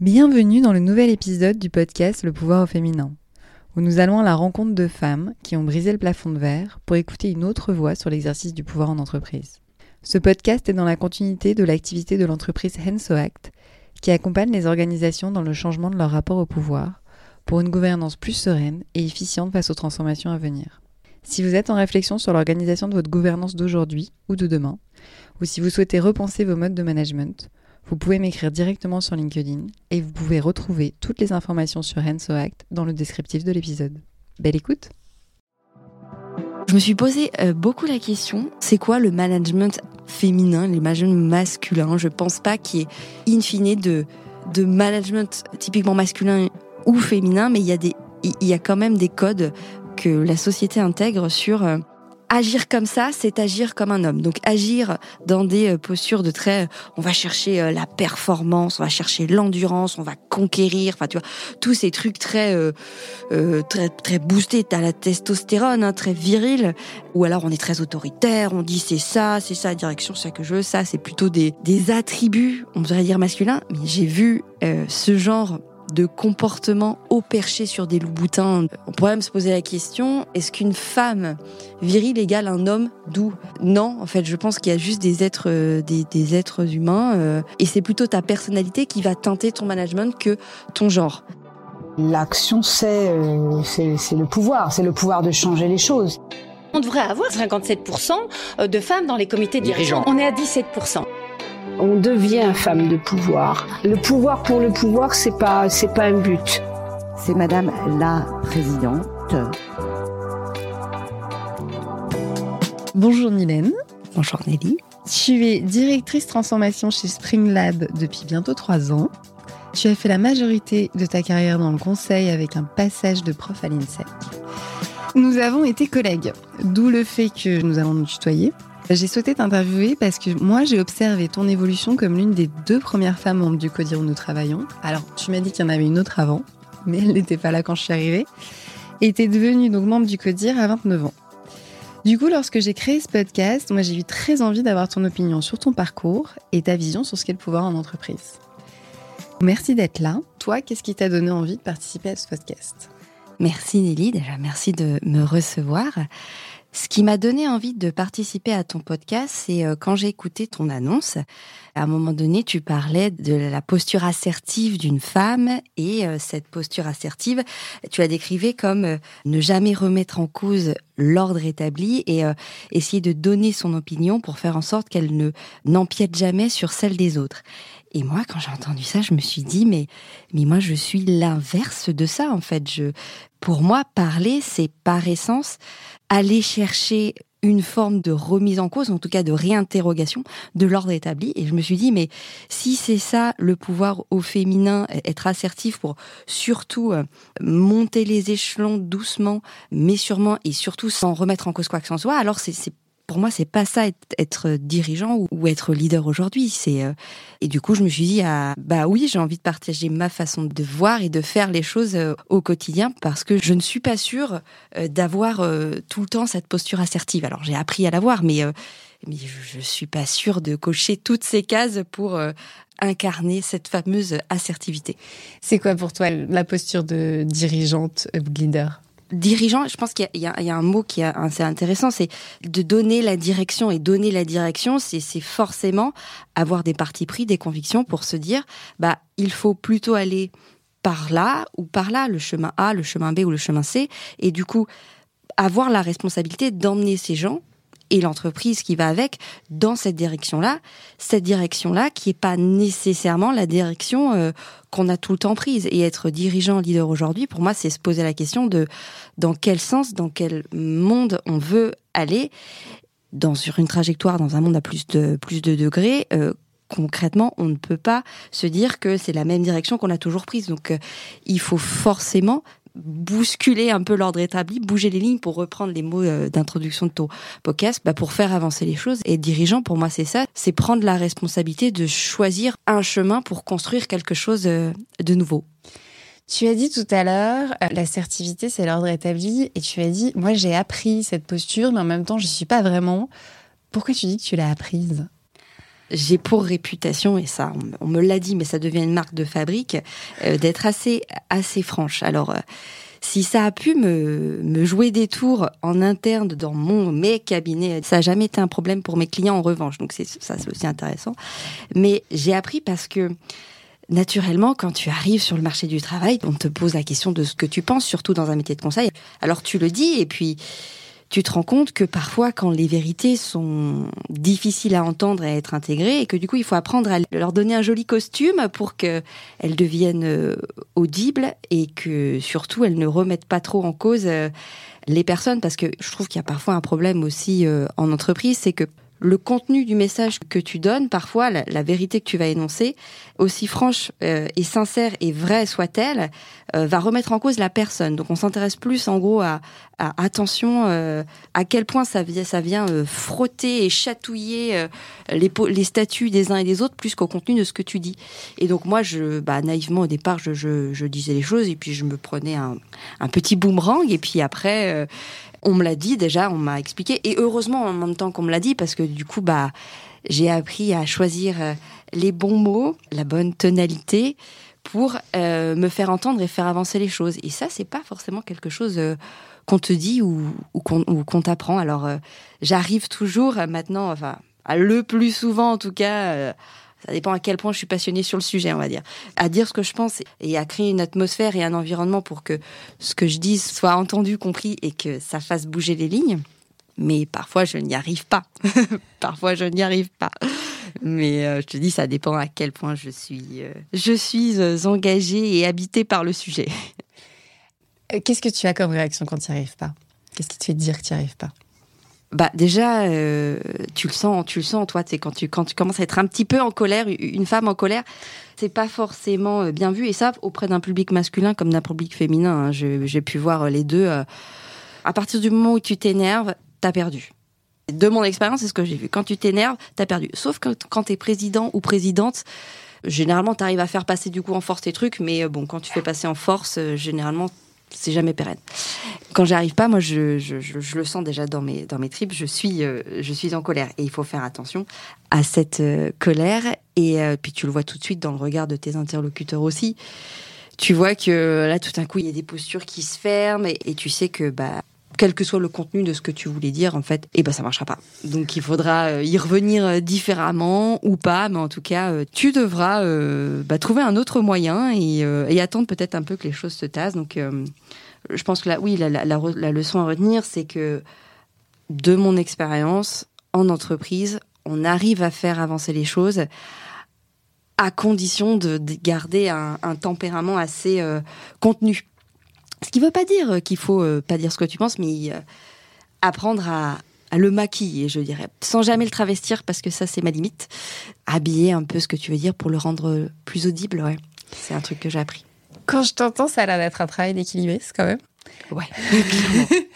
Bienvenue dans le nouvel épisode du podcast Le pouvoir au féminin, où nous allons à la rencontre de femmes qui ont brisé le plafond de verre pour écouter une autre voix sur l'exercice du pouvoir en entreprise. Ce podcast est dans la continuité de l'activité de l'entreprise Henso Act, qui accompagne les organisations dans le changement de leur rapport au pouvoir pour une gouvernance plus sereine et efficiente face aux transformations à venir. Si vous êtes en réflexion sur l'organisation de votre gouvernance d'aujourd'hui ou de demain, ou si vous souhaitez repenser vos modes de management, vous pouvez m'écrire directement sur LinkedIn et vous pouvez retrouver toutes les informations sur Henso Act dans le descriptif de l'épisode. Belle écoute Je me suis posé euh, beaucoup la question, c'est quoi le management féminin, les management masculins? Je pense pas qu'il y ait in fine de, de management typiquement masculin ou féminin, mais il y a y a quand même des codes que la société intègre sur euh, agir comme ça, c'est agir comme un homme. Donc agir dans des euh, postures de très, on va chercher euh, la performance, on va chercher l'endurance, on va conquérir. Enfin, tu vois, tous ces trucs très, euh, très, très boostés. T'as la testostérone, hein, très viril. Ou alors on est très autoritaire, on dit c'est ça, c'est ça direction, c'est ça que je veux. Ça, c'est plutôt des, des attributs, on devrait dire masculins. Mais j'ai vu ce genre de comportement au perché sur des loups-boutins. On pourrait même se poser la question, est-ce qu'une femme virile égale un homme doux? Non, en fait, je pense qu'il y a juste des êtres, euh, des, êtres humains, euh, et c'est plutôt ta personnalité qui va teinter ton management que ton genre. L'action, c'est euh, c'est le pouvoir, c'est le pouvoir de changer les choses. On devrait avoir 57% de femmes dans les comités dirigeants. On est à 17% on devient femme de pouvoir. Le pouvoir pour le pouvoir, c'est pas, c'est pas un but. C'est Madame la Présidente. Bonjour Mylène. Bonjour Nelly. Tu es directrice transformation chez Spring Lab depuis bientôt trois ans. Tu as fait la majorité de ta carrière dans le conseil avec un passage de prof à l'INSEC. Nous avons été collègues, d'où le fait que nous allons nous tutoyer. J'ai souhaité t'interviewer parce que moi, j'ai observé ton évolution comme l'une des deux premières femmes membres du CODIR où nous travaillons. Alors, tu m'as dit qu'il y en avait une autre avant, mais elle n'était pas là quand je suis arrivée. Et tu es devenue donc membre du CODIR à 29 ans. Du coup, lorsque j'ai créé ce podcast, moi j'ai eu très envie d'avoir ton opinion sur ton parcours et ta vision sur ce qu'est le pouvoir en entreprise. Merci d'être là. Toi, qu'est-ce qui t'a donné envie de participer à ce podcast? Merci Nelly, déjà merci de me recevoir. Ce qui m'a donné envie de participer à ton podcast, c'est euh, quand j'ai écouté ton annonce. À un moment donné, tu parlais de la posture assertive d'une femme et euh, cette posture assertive, tu la décrivais comme euh, ne jamais remettre en cause l'ordre établi et essayer de donner son opinion pour faire en sorte qu'elle ne n'empiète jamais sur celle des autres. Et moi, quand j'ai entendu ça, je me suis dit, mais, mais moi, je suis l'inverse de ça, en fait. Je, pour moi, parler, c'est par essence aller chercher une forme de remise en cause, en tout cas de réinterrogation de l'ordre établi. Et je me suis dit, mais si c'est ça le pouvoir au féminin, être assertif pour surtout euh, monter les échelons doucement, mais sûrement, et surtout sans remettre en cause quoi que ce soit, alors c'est pour moi, c'est pas ça être, dirigeant ou, être leader aujourd'hui. Euh, et du coup, je me suis dit ah bah oui, j'ai envie de partager ma façon de voir et de faire les choses euh, au quotidien parce que je ne suis pas sûre euh, d'avoir tout le temps cette posture assertive. Alors j'ai appris à l'avoir, mais mais je, je suis pas sûre de cocher toutes ces cases pour incarner cette fameuse assertivité. C'est quoi pour toi la posture de dirigeante leader? Dirigeant, je pense qu'il y, a un mot qui est assez intéressant, c'est de donner la direction. Et donner la direction, c'est forcément avoir des partis pris, des convictions pour se dire, bah, il faut plutôt aller par là ou par là, le chemin A, le chemin B ou le chemin C. Et du coup, avoir la responsabilité d'emmener ces gens et l'entreprise qui va avec dans cette direction-là, cette direction-là qui est pas nécessairement la direction euh, qu'on a tout le temps prise. Et être dirigeant, leader aujourd'hui, pour moi, c'est se poser la question de dans quel sens, dans quel monde on veut aller, dans sur une trajectoire, dans un monde à plus de plus de degrés. Euh, concrètement, on ne peut pas se dire que c'est la même direction qu'on a toujours prise. Donc, euh, il faut forcément bousculer un peu l'ordre établi, bouger les lignes pour reprendre les mots euh, d'introduction de ton podcast, bah pour faire avancer les choses. Et dirigeant, pour moi, c'est ça, c'est prendre la responsabilité de choisir un chemin pour construire quelque chose euh, de nouveau. Tu as dit tout à l'heure, euh, l'assertivité, c'est l'ordre établi, et tu as dit, moi j'ai appris cette posture, mais en même temps, je ne suis pas vraiment. Pourquoi tu dis que tu l'as apprise? J'ai pour réputation, et ça, on, me l'a dit, mais ça devient une marque de fabrique, euh, d'être assez, assez franche. Alors, euh, si ça a pu me, me jouer des tours en interne dans mon mes cabinets, ça n'a jamais été un problème pour mes clients en revanche. Donc c'est ça, c'est aussi intéressant. Mais j'ai appris parce que naturellement, quand tu arrives sur le marché du travail, on te pose la question de ce que tu penses, surtout dans un métier de conseil. Alors tu le dis et puis tu te rends compte que parfois, quand les vérités sont difficiles à entendre et à être intégrées, et que du coup, il faut apprendre à leur donner un joli costume pour qu'elles deviennent euh, audibles et que surtout, elles ne remettent pas trop en cause euh, les personnes, parce que je trouve qu'il y a parfois un problème aussi euh, en entreprise, c'est que le contenu du message que tu donnes, parfois la, vérité que tu vas énoncer, aussi franche euh, et sincère et vraie soit-elle, euh, va remettre en cause la personne. Donc on s'intéresse plus en gros à, attention euh, à quel point ça vient, ça vient frotter et chatouiller les, les statuts des uns et des autres plus qu'au contenu de ce que tu dis. Et donc moi, je, bah, naïvement au départ, je, je, disais les choses et puis je me prenais un, un petit boomerang et puis après on me l'a dit déjà, on m'a expliqué. Et heureusement en même temps qu'on me l'a dit, parce que du coup, bah, j'ai appris à choisir euh, les bons mots, la bonne tonalité pour euh, me faire entendre et faire avancer les choses. Et ça, c'est pas forcément quelque chose euh, qu'on te dit ou, qu'on t'apprend. Alors, j'arrive toujours maintenant, enfin, le plus souvent en tout cas ça dépend à quel point je suis passionnée sur le sujet, on va dire. À dire ce que je pense et à créer une atmosphère et un environnement pour que ce que je dise soit entendu, compris et que ça fasse bouger les lignes. Mais parfois, je n'y arrive pas. parfois, je n'y arrive pas. Mais euh, je te dis, ça dépend à quel point je suis, euh, je suis euh, engagée et habitée par le sujet. Qu'est-ce que tu as comme réaction quand tu n'y arrives pas? Qu'est-ce qui te fait dire que tu n'y arrives pas? Bah déjà, euh, tu le sens, tu le sens, toi, c'est quand tu quand tu commences à être un petit peu en colère, une femme en colère, c'est pas forcément euh, bien vu et ça auprès d'un public masculin comme d'un public féminin. Hein, j'ai pu voir les deux. Euh, à partir du moment où tu t'énerves, t'as perdu. De mon expérience, c'est ce que j'ai vu. Quand tu t'énerves, t'as perdu. Sauf que quand t'es président ou présidente, généralement t'arrives à faire passer du coup en force tes trucs, mais bon, quand tu fais passer en force, généralement c'est jamais pérenne. Quand j'arrive pas, moi, je, je, je, le sens déjà dans mes, dans mes tripes, je suis, euh, je suis en colère. Et il faut faire attention à cette euh, colère. Et euh, puis tu le vois tout de suite dans le regard de tes interlocuteurs aussi. Tu vois que là, tout d'un coup, il y a des postures qui se ferment et, et tu sais que, bah, quel que soit le contenu de ce que tu voulais dire, en fait, eh ben ça marchera pas. Donc il faudra euh, y revenir euh, différemment ou pas, mais en tout cas, euh, tu devras bah, trouver un autre moyen et, attendre peut-être un peu que les choses se tassent. Donc je pense que là, oui, la, leçon à retenir, c'est que de mon expérience en entreprise, on arrive à faire avancer les choses à condition de, garder un tempérament assez contenu. Ce qui ne veut pas dire qu'il faut euh, pas dire ce que tu penses, mais euh, apprendre à, le maquiller, je dirais, sans jamais le travestir parce que ça c'est ma limite. Habiller un peu ce que tu veux dire pour le rendre plus audible, ouais. C'est un truc que j'ai appris. Quand je t'entends, ça a l'air d'être un travail d'équilibriste quand même. Ouais.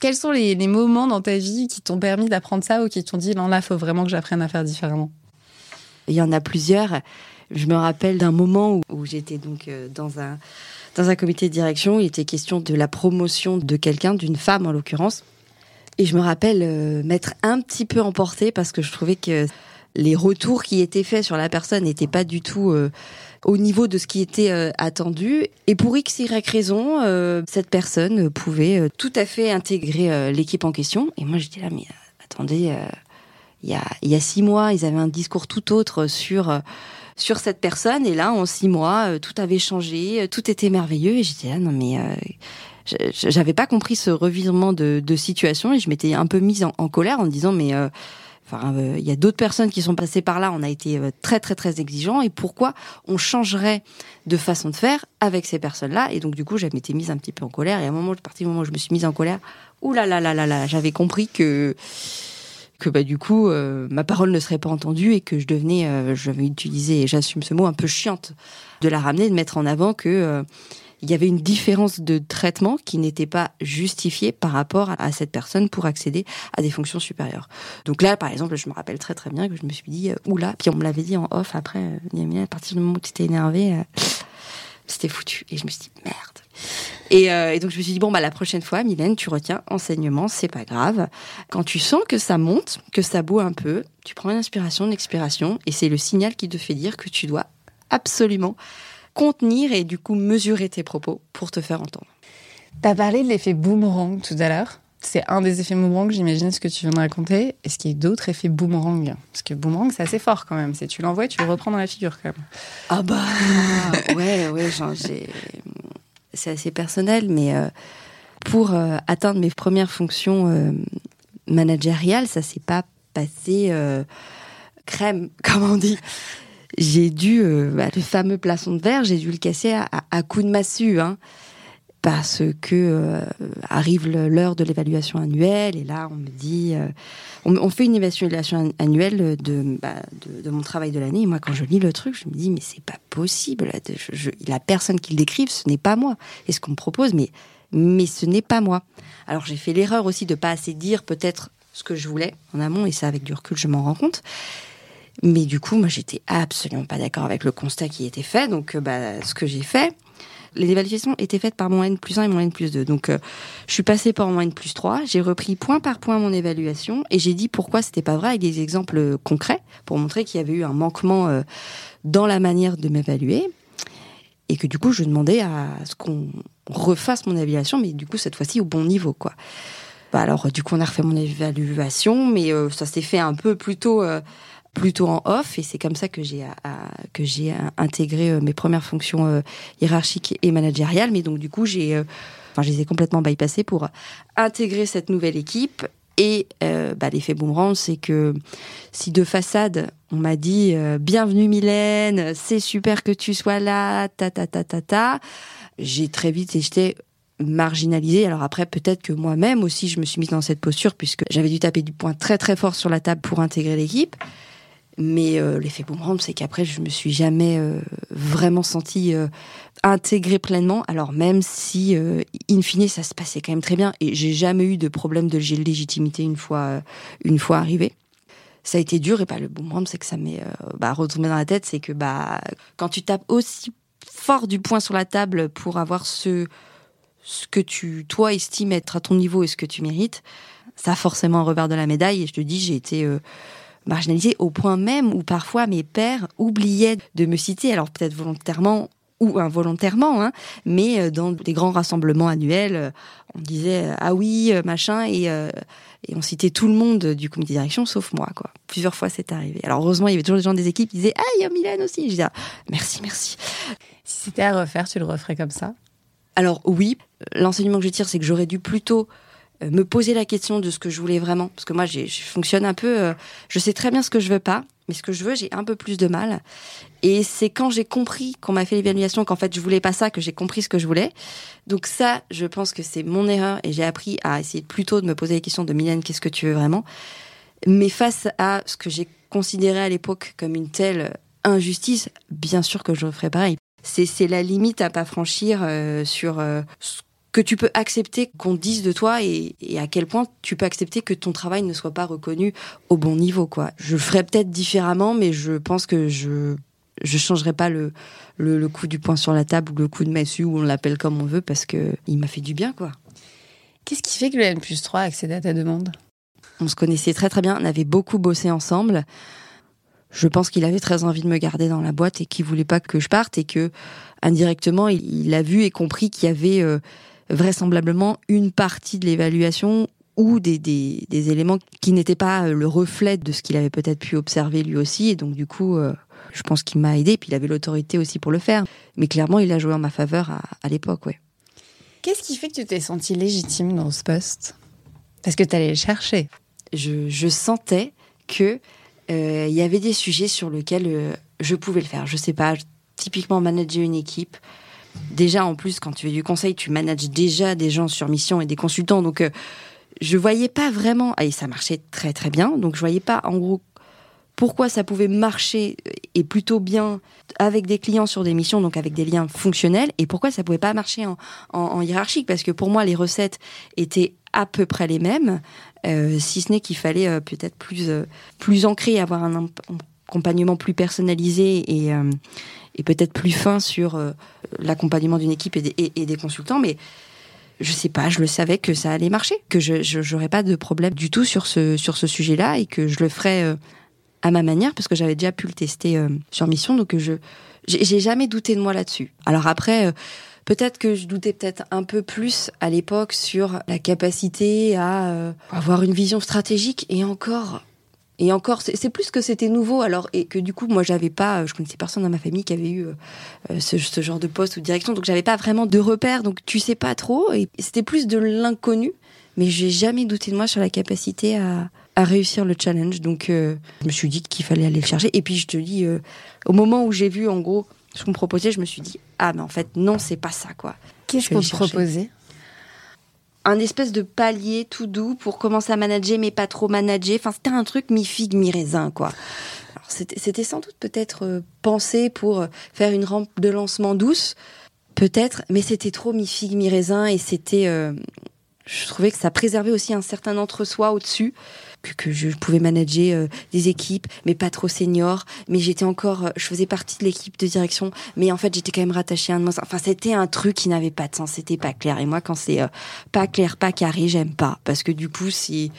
Quels sont les, moments dans ta vie qui t'ont permis d'apprendre ça ou qui t'ont dit non là, faut vraiment que j'apprenne à faire différemment? Il y en a plusieurs. Je me rappelle d'un moment où j'étais donc euh, dans un dans un comité de direction, il était question de la promotion de quelqu'un, d'une femme en l'occurrence. Et je me rappelle euh, m'être un petit peu emportée parce que je trouvais que les retours qui étaient faits sur la personne n'étaient pas du tout euh, au niveau de ce qui était euh, attendu. Et pour X, Y raison, cette personne pouvait tout à fait intégrer l'équipe en question. Et moi, j'étais là, mais attendez, il y a six mois, ils avaient un discours tout autre sur sur cette personne. Et là, en six mois, euh, tout avait changé, euh, tout était merveilleux. Et j'étais là, non mais euh, j'avais pas compris ce revirement de, de, situation. Et je m'étais un peu mise en, colère en disant mais enfin il y a d'autres personnes qui sont passées par là. On a été très très très exigeants. Et pourquoi on changerait de façon de faire avec ces personnes là et donc du coup je m'étais mise un petit peu en colère. Et à un moment à partir du moment où je me suis mise en colère. Ouh là là là là là j'avais compris que que bah du coup euh, ma parole ne serait pas entendue et que je devenais, euh, j'avais utilisé et j'assume ce mot un peu chiante de la ramener, de mettre en avant que euh, il y avait une différence de traitement qui n'était pas justifiée par rapport à cette personne pour accéder à des fonctions supérieures. Donc là, par exemple, je me rappelle très très bien que je me suis dit, oula, puis on me l'avait dit en off après, à partir du moment où tu t'es énervé, c'était foutu. Et je me suis dit, merde. Et, euh, et, donc je me suis dit bon bah la prochaine fois, Mylène, tu retiens enseignement, c'est pas grave. Quand tu sens que ça monte, que ça boue un peu, tu prends une inspiration, une expiration, et c'est le signal qui te fait dire que tu dois absolument contenir et du coup mesurer tes propos pour te faire entendre. Tu as parlé de l'effet boomerang tout à l'heure. C'est un des effets boomerang, j'imagine, ce que tu viens de raconter. Est-ce qu'il y a d'autres effets boomerang? Parce que boomerang, c'est assez fort quand même. C'est tu l'envoies, tu le reprends dans la figure quand même. Ah bah ouais, ouais, c'est assez personnel, mais euh, pour euh, atteindre mes premières fonctions euh, managériales, ça s'est pas passé crème, comme on dit. J'ai dû, bah, le fameux plafond de verre, j'ai dû le casser à, à, coups de massue. Hein parce que euh, arrive l'heure de l'évaluation annuelle et là on me dit euh, on, fait une évaluation annuelle bah, de, de, mon travail de l'année. Et moi quand je lis le truc je me dis mais c'est pas possible. Je, la personne qui le décrive ce n'est pas moi. Et ce qu'on me propose mais mais ce n'est pas moi. Alors j'ai fait l'erreur aussi de pas assez dire peut-être ce que je voulais en amont et ça avec du recul je m'en rends compte. Mais du coup moi j'étais absolument pas d'accord avec le constat qui était fait. Donc euh, bah, ce que j'ai fait les évaluations étaient faites par mon N plus 1 et mon N plus 2. Donc, euh, je suis passée par mon N plus 3, j'ai repris point par point mon évaluation et j'ai dit pourquoi c'était pas vrai avec des exemples concrets pour montrer qu'il y avait eu un manquement euh, dans la manière de m'évaluer et que du coup, je demandais à ce qu'on refasse mon évaluation, mais du coup, cette fois-ci au bon niveau, quoi. Bah alors, du coup, on a refait mon évaluation, mais euh, ça s'est fait un peu plutôt plutôt en off et c'est comme ça que j'ai que j'ai intégré euh, mes premières fonctions euh, hiérarchiques et managériales mais donc du coup j'ai euh, enfin je les ai complètement bypassées pour intégrer cette nouvelle équipe et bah, l'effet boomerang, c'est que si de façade, on m'a dit bienvenue Mylène, c'est super que tu sois là, ta ta ta ta ta, j'ai très vite été marginalisée. Alors après, peut-être que moi-même aussi, je me suis mise dans cette posture puisque j'avais dû taper du poing très très fort sur la table pour intégrer l'équipe. Mais euh, l'effet boomerang, c'est qu'après, je me suis jamais euh, vraiment sentie euh, intégrée pleinement. Alors même si, in fine, ça se passait quand même très bien et j'ai jamais eu de problème de légitimité une fois, une fois arrivé. Ça a été dur et pas le boomerang, c'est que ça m'est bah, retombé dans la tête, c'est que bah quand tu tapes aussi fort du poing sur la table pour avoir ce ce que tu toi estimes être à ton niveau et ce que tu mérites, ça a forcément un revers de la médaille. Et je te dis, j'ai été marginalisée au point même où parfois mes pères oubliaient de me citer, alors peut-être volontairement ou involontairement, hein, mais euh, dans des grands rassemblements annuels, euh, on disait euh, ah oui machin et, et on citait tout le monde du comité de direction sauf moi quoi. Plusieurs fois c'est arrivé. Alors heureusement il y avait toujours des gens des équipes qui disaient ah il y a Mylène aussi. Je disais ah, merci merci. Si c'était à refaire, tu le referais comme ça? Alors oui, l'enseignement que je tire c'est que j'aurais dû plutôt me poser la question de ce que je voulais vraiment. Parce que moi, je fonctionne un peu, euh, je sais très bien ce que je veux pas, mais ce que je veux, j'ai un peu plus de mal. Et c'est quand j'ai compris qu'on m'a fait l'évaluation qu'en fait je voulais pas ça, que j'ai compris ce que je voulais. Donc ça, je pense que c'est mon erreur et j'ai appris à essayer plutôt de me poser la question de Mylène, qu'est-ce que tu veux vraiment? Mais face à ce que j'ai considéré à l'époque comme une telle injustice, bien sûr que je ferais pareil. C'est la limite à pas franchir euh, sur ce que tu peux accepter qu'on dise de toi et, à quel point tu peux accepter que ton travail ne soit pas reconnu au bon niveau quoi. Je ferais peut-être différemment mais je pense que je je changerai pas le, le, coup du poing sur la table ou le coup de massue ou on l'appelle comme on veut parce que il m'a fait du bien quoi. Qu'est-ce qui fait que le N plus 3 a accédé à ta demande? On se connaissait très très bien, on avait beaucoup bossé ensemble. Je pense qu'il avait très envie de me garder dans la boîte et qu'il voulait pas que je parte et que indirectement il, a vu et compris qu'il y avait euh, vraisemblablement une partie de l'évaluation ou des, des, des, éléments qui n'étaient pas euh, le reflet de ce qu'il avait peut-être pu observer lui aussi. Et donc, du coup, euh, je pense qu'il m'a aidé. Puis, il avait l'autorité aussi pour le faire. Mais clairement, il a joué en ma faveur à, à l'époque, ouais. Qu'est-ce qui fait que tu t'es senti légitime dans ce poste? Parce que tu allais le chercher. Je, je sentais que euh, il y avait des sujets sur lesquels je pouvais le faire. Je sais pas, typiquement manager une équipe, déjà en plus quand tu fais du conseil, tu manages déjà des gens sur mission et des consultants. Donc euh, je voyais pas vraiment et ça marchait très très bien. Donc je voyais pas en gros pourquoi ça pouvait marcher et plutôt bien avec des clients sur des missions, donc avec des liens fonctionnels, et pourquoi ça pouvait pas marcher en, hiérarchique, parce que pour moi les recettes étaient à peu près les mêmes, euh, si ce n'est qu'il fallait euh, peut-être plus plus ancré, avoir un accompagnement plus personnalisé et et peut-être plus fin sur l'accompagnement d'une équipe et des, consultants, mais je sais pas, je le savais que ça allait marcher, que je n'aurais pas de problème du tout sur ce sur ce sujet-là et que je le ferais euh, à ma manière parce que j'avais déjà pu le tester euh, sur mission, donc je j'ai jamais douté de moi là-dessus. Alors après. Euh, peut-être que je doutais peut-être un peu plus à l'époque sur la capacité à avoir une vision stratégique et encore et encore, c'est plus que c'était nouveau, alors et que du coup, moi, j'avais pas, je connaissais personne dans ma famille qui avait eu euh, euh, ce, ce, genre de poste ou de direction, donc j'avais pas vraiment de repères, donc tu sais pas trop. Et c'était plus de l'inconnu, mais j'ai jamais douté de moi sur la capacité à, à réussir le challenge. Donc, euh, je me suis dit qu'il fallait aller le chercher. Et puis, je te dis, au moment où j'ai vu, en gros, ce qu'on me proposait, je me suis dit, ah, mais en fait, non, c'est pas ça, quoi. Qu'est-ce qu'on te proposait? Un espèce de palier tout doux pour commencer à manager mais pas trop manager. Enfin, c'était un truc mi-figue, mi-raisin, quoi. C'était sans doute peut-être euh, pensé pour euh, faire une rampe de lancement douce, peut-être, mais c'était trop mi-figue, mi-raisin et c'était... Euh, je trouvais que ça préservait aussi un certain entre-soi au-dessus que, je pouvais manager euh, des équipes, mais pas trop seniors. Mais j'étais encore, euh, je faisais partie de l'équipe de direction, mais en fait j'étais quand même rattachée à un Enfin, c'était un truc qui n'avait pas de sens, c'était pas clair. Et moi, quand c'est euh, pas clair, pas carré, j'aime pas, parce que du coup, si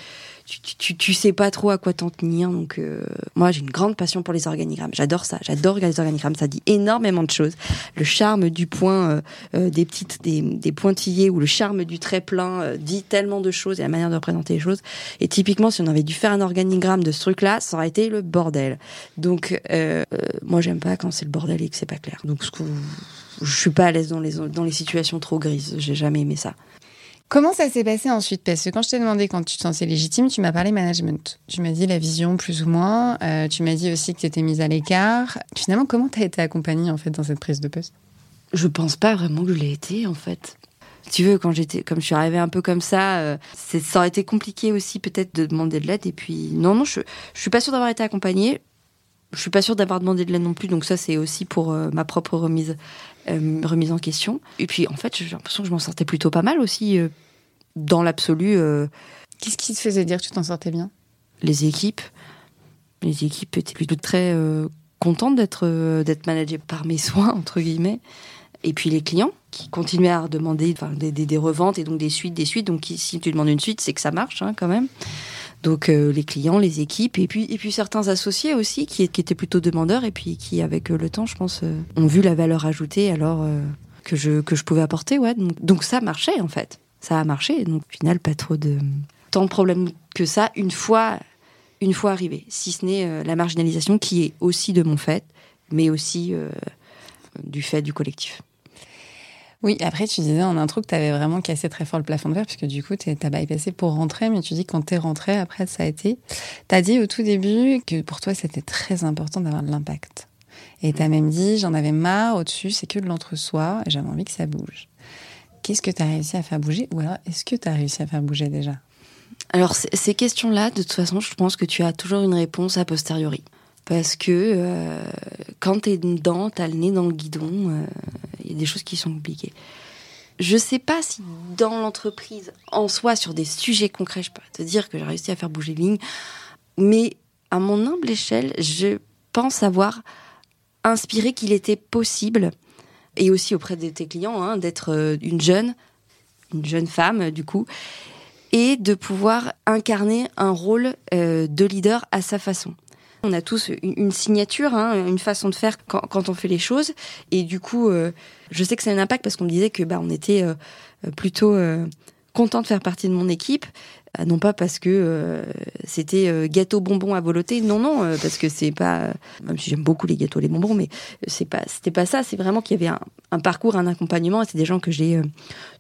tu, tu, sais pas trop à quoi t'en tenir. Donc, euh, moi, j'ai une grande passion pour les organigrammes. J'adore ça. J'adore les organigrammes. Ça dit énormément de choses. Le charme du point, euh, euh, des petites, des, des, pointillés ou le charme du trait plein dit tellement de choses et la manière de représenter les choses. Et typiquement, si on avait dû faire un organigramme de ce truc-là, ça aurait été le bordel. Donc, moi, j'aime pas quand c'est le bordel et que c'est pas clair. Donc, ce que, je suis pas à l'aise dans les, dans les situations trop grises. J'ai jamais aimé ça. Comment ça s'est passé ensuite? Parce que quand je t'ai demandé quand tu te sentais légitime, tu m'as parlé management. Tu m'as dit la vision plus ou moins. Euh, tu m'as dit aussi que tu étais mise à l'écart. Finalement, comment tu as été accompagnée en fait dans cette prise de poste? Je pense pas vraiment que je l'ai été en fait. Tu veux, quand j'étais, comme je suis arrivée un peu comme ça, euh, ça aurait été compliqué aussi peut-être de demander de l'aide. Et puis non, non, je, je suis pas sûre d'avoir été accompagnée. Je suis pas sûre d'avoir demandé de l'aide non plus. Donc ça, c'est aussi pour euh, ma propre remise euh, remise en question. Et puis, en fait, j'ai l'impression que je m'en sortais plutôt pas mal aussi, euh, dans l'absolu. Qu'est-ce qui te faisait dire que tu t'en sortais bien? Les équipes. Les équipes étaient plutôt très contentes d'être d'être managées par mes soins, entre guillemets. Et puis les clients qui continuaient à demander des, des, reventes et donc des suites, des suites. Donc si tu demandes une suite, c'est que ça marche hein, quand même. Donc euh, les clients, les équipes, et puis et puis certains associés aussi qui, étaient plutôt demandeurs et puis qui avec euh, le temps, je pense, euh, ont vu la valeur ajoutée alors que je que je pouvais apporter. Ouais, donc, ça marchait en fait, ça a marché. Donc au final, pas trop de tant de problèmes que ça une fois une fois arrivé, si ce n'est la marginalisation qui est aussi de mon fait, mais aussi du fait du collectif. Oui, après, tu disais en intro que tu avais vraiment cassé très fort le plafond de verre, puisque du coup, tu as bypassé pour rentrer, mais tu dis quand tu es rentré, après, ça a été. Tu as dit au tout début que pour toi, c'était très important d'avoir de l'impact. Et tu as même dit, j'en avais marre, au-dessus, c'est que de l'entre-soi, et j'avais envie que ça bouge. Qu'est-ce que tu as réussi à faire bouger Ou alors, est-ce que tu as réussi à faire bouger déjà? Alors, ces questions-là, de toute façon, je pense que tu as toujours une réponse a posteriori parce que euh, quand tu es dedans, tu as le nez dans le guidon, euh, il y a des choses qui sont compliquées. Je sais pas si dans l'entreprise, en soi, sur des sujets concrets, je peux te dire que j'ai réussi à faire bouger les lignes, mais à mon humble échelle, je pense avoir inspiré qu'il était possible, et aussi auprès de tes clients, hein, d'être euh, une jeune, une jeune femme du coup, et de pouvoir incarner un rôle de leader à sa façon. On a tous une signature, hein, une façon de faire quand, on fait les choses. Et du coup, euh, je sais que ça a un impact parce qu'on me disait que bah, on était euh, plutôt euh, content de faire partie de mon équipe. Euh, non pas parce que euh, c'était euh, gâteau bonbon à volonté, non non, parce que c'est pas, même si j'aime beaucoup les gâteaux, les bonbons, mais c'est pas, c'était pas ça. C'est vraiment qu'il y avait un, parcours, un accompagnement, c'est des gens que j'ai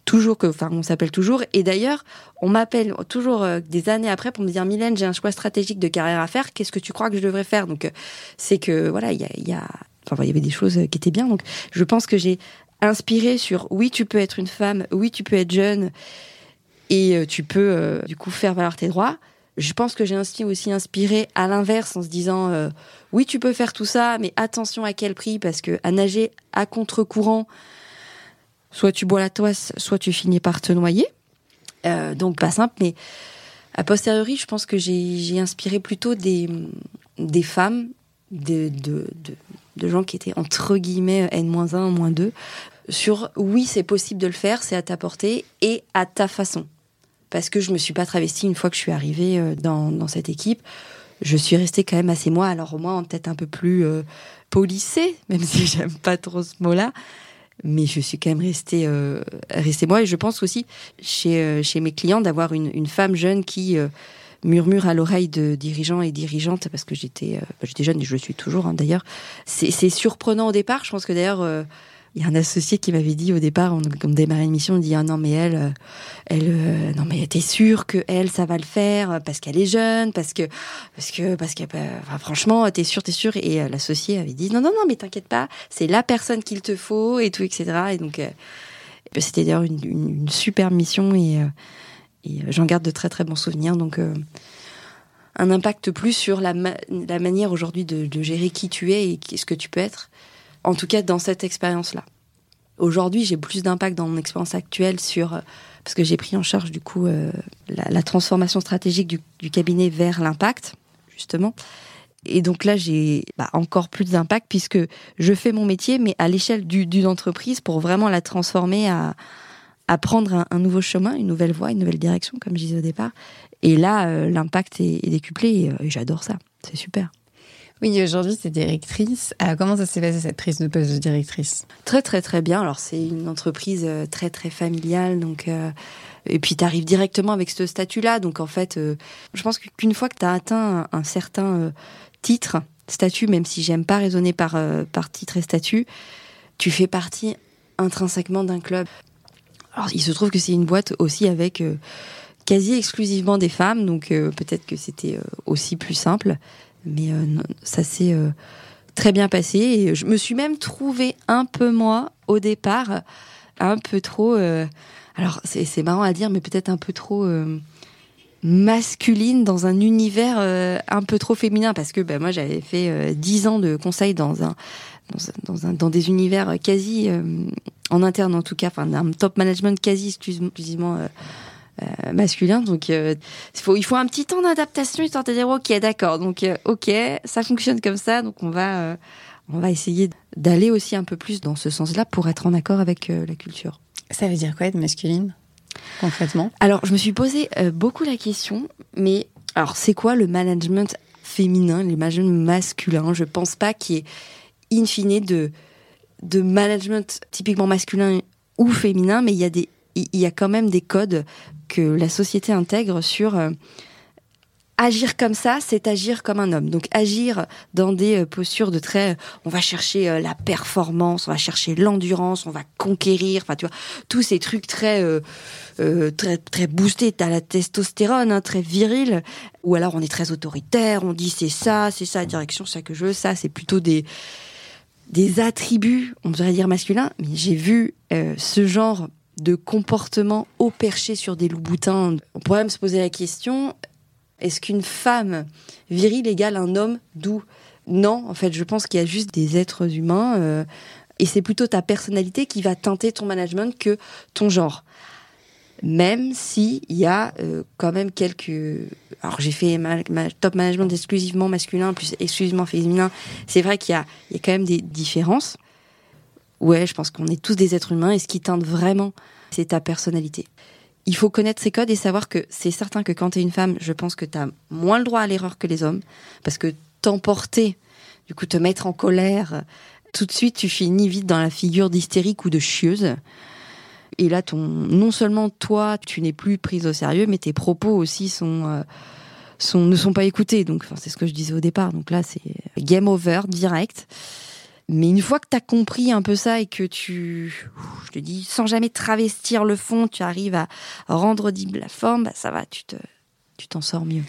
toujours, que, enfin, on s'appelle toujours. Et d'ailleurs, on m'appelle toujours des années après pour me dire, Mylène, j'ai un choix stratégique de carrière à faire. Qu'est-ce que tu crois que je devrais faire? Donc, c'est que voilà, il y a, enfin, il y avait des choses qui étaient bien. Donc, je pense que j'ai inspiré sur, oui, tu peux être une femme, oui, tu peux être jeune et euh, tu peux euh, du coup faire valoir tes droits. Je pense que j'ai aussi inspiré à l'inverse en se disant euh, oui tu peux faire tout ça mais attention à quel prix parce que à nager à contre-courant soit tu bois la toisse soit tu finis par te noyer donc pas simple mais a posteriori je pense que j'ai inspiré plutôt des femmes de, gens qui étaient entre guillemets N-1, moins 2, sur oui, c'est possible de le faire, c'est à ta portée et à ta façon. Parce que je me suis pas travestie une fois que je suis arrivée euh, dans, dans cette équipe. Je suis restée quand même assez moi, alors au moins peut-être un peu plus euh, polissée, même si j'aime pas trop ce mot-là. Mais je suis quand même restée, euh, restée moi. Et je pense aussi chez, euh, chez mes clients d'avoir une, une femme jeune qui euh, murmure à l'oreille de dirigeants et dirigeantes, parce que j'étais euh, bah, j'étais jeune et je le suis toujours hein, d'ailleurs. C'est surprenant au départ. Je pense que d'ailleurs, il y a un associé qui m'avait dit au départ, on, on démarrait une mission, il dit ah non mais elle, euh, elle, euh, non mais t'es sûre que elle ça va le faire euh, parce qu'elle est jeune, parce que parce que parce que bah, enfin, franchement t'es sûre, t'es sûre et euh, l'associé avait dit non non non mais t'inquiète pas, c'est la personne qu'il te faut et tout etc. Et donc bah, c'était d'ailleurs une, super mission et, j'en garde de très très bons souvenirs donc. un impact plus sur la, ma- la manière aujourd'hui de, gérer qui tu es et ce que tu peux être. En tout cas, dans cette expérience-là. Aujourd'hui, j'ai plus d'impact dans mon expérience actuelle sur euh, parce que j'ai pris en charge du coup euh, la, transformation stratégique du, cabinet vers l'impact justement. Et donc là, j'ai bah, encore plus d'impact puisque je fais mon métier, mais à l'échelle du- d'une entreprise pour vraiment la transformer à, prendre un, nouveau chemin, une nouvelle voie, une nouvelle direction, comme je disais au départ. Et là, euh, l'impact est, décuplé et j'adore ça. C'est super. Oui, aujourd'hui, es directrice. Euh, comment ça s'est passé cette prise de poste de directrice? Très très très bien. Alors c'est une entreprise euh, très très familiale, donc euh, et puis tu arrives directement avec ce statut-là. Donc en fait, je pense qu'une fois que tu as atteint un, certain titre, statut, même si j'aime pas raisonner par par titre et statut, tu fais partie intrinsèquement d'un club. Alors il se trouve que c'est une boîte aussi avec quasi exclusivement des femmes, donc peut-être que c'était aussi plus simple, mais euh, ça s'est euh, très bien passé. Et je me suis même trouvée un peu moi au départ, un peu trop. euh, alors c'est marrant à dire, mais peut-être un peu trop euh, masculine dans un univers euh, un peu trop féminin, parce que ben, moi j'avais fait euh, dix ans de conseil dans un dans, un- dans, des univers quasi euh, en interne en tout cas, enfin un top management quasi exclusivement, euh, masculin. Donc euh, il faut il faut un petit temps d'adaptation histoire de dire ok d'accord donc euh, ok ça fonctionne comme ça donc on va on va essayer d'aller aussi un peu plus dans ce sens-là pour être en accord avec la culture. Ça veut dire quoi être masculine, concrètement? Alors, je me suis posé beaucoup la question, mais alors c'est quoi le management féminin, le management masculin Je pense pas qu'il y ait in fine de de management typiquement masculin ou féminin, mais il y a des il y a quand même des codes que la société intègre sur euh, agir comme ça, c'est agir comme un homme. Donc agir dans des euh, postures de très, on va chercher euh, la performance, on va chercher l'endurance, on va conquérir. Enfin, tu vois, tous ces trucs très, euh, euh, très, très boostés. T'as la testostérone, hein, très viril. Ou alors on est très autoritaire, on dit c'est ça, c'est ça direction, c'est ça que je veux. Ça, c'est plutôt des des attributs, on devrait dire masculins. Mais j'ai vu euh, ce genre de comportement au perché sur des loups boutins. On pourrait même se poser la question est-ce qu'une femme virile égale un homme doux? Non, en fait, je pense qu'il y a juste des êtres humains euh, et c'est plutôt ta personnalité qui va teinter ton management que ton genre. Même si il y a euh, quand même quelques. Alors j'ai fait top management exclusivement masculin plus exclusivement féminin. C'est vrai qu'il y y a quand même des différences. Ouais, je pense qu'on est tous des êtres humains et ce qui teinte vraiment, c'est ta personnalité il faut connaître ces codes et savoir que c'est certain que quand tu es une femme, je pense que tu as moins le droit à l'erreur que les hommes. Parce que t'emporter, du coup te mettre en colère, tout de suite tu finis vite dans la figure d'hystérique ou de chieuse. Et là, ton, non seulement toi, tu n'es plus prise au sérieux, mais tes propos aussi sont, euh, sont, ne sont pas écoutés. Donc, enfin, c'est ce que je disais au départ. Donc là, c'est game over, direct. Mais une fois que tu as compris un peu ça et que tu, je te dis, sans jamais travestir le fond, tu arrives à rendre audible la forme, bah ça va, tu te, tu t'en sors mieux.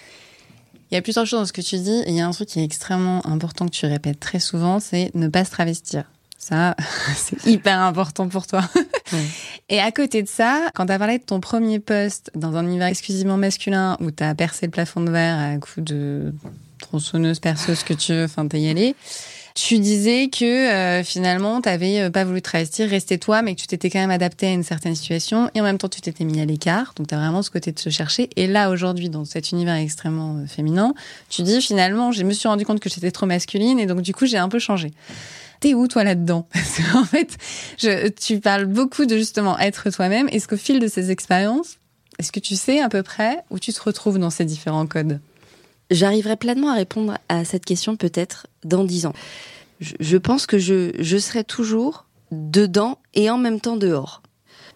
Il y a plusieurs choses dans ce que tu dis. Et il y a un truc qui est extrêmement important que tu répètes très souvent, c'est ne pas se travestir. Ça, c'est hyper important pour toi. Et à côté de ça, quand tu as parlé de ton premier poste dans un univers exclusivement masculin où tu as percé le plafond de verre à coups de tronçonneuse, perceuse, ce que tu veux, enfin, t'es y allé, Tu disais que euh, finalement, tu n'avais euh, pas voulu te travestir, rester toi, mais que tu t'étais quand même adapté à une certaine situation et en même temps, tu t'étais mis à l'écart. Donc, tu as vraiment ce côté de se chercher. Et là, aujourd'hui, dans cet univers extrêmement euh, féminin, tu dis finalement, je me suis rendu compte que j'étais trop masculine et donc, du coup, j'ai un peu changé. T'es où toi là-dedans? Parce qu'en fait, je, tu parles beaucoup de justement être toi-même. Est-ce qu'au fil de ces expériences, est-ce que tu sais à peu près où tu te retrouves dans ces différents codes? J'arriverai pleinement à répondre à cette question peut-être dans dix ans. Je, pense que je, serai toujours dedans et en même temps dehors.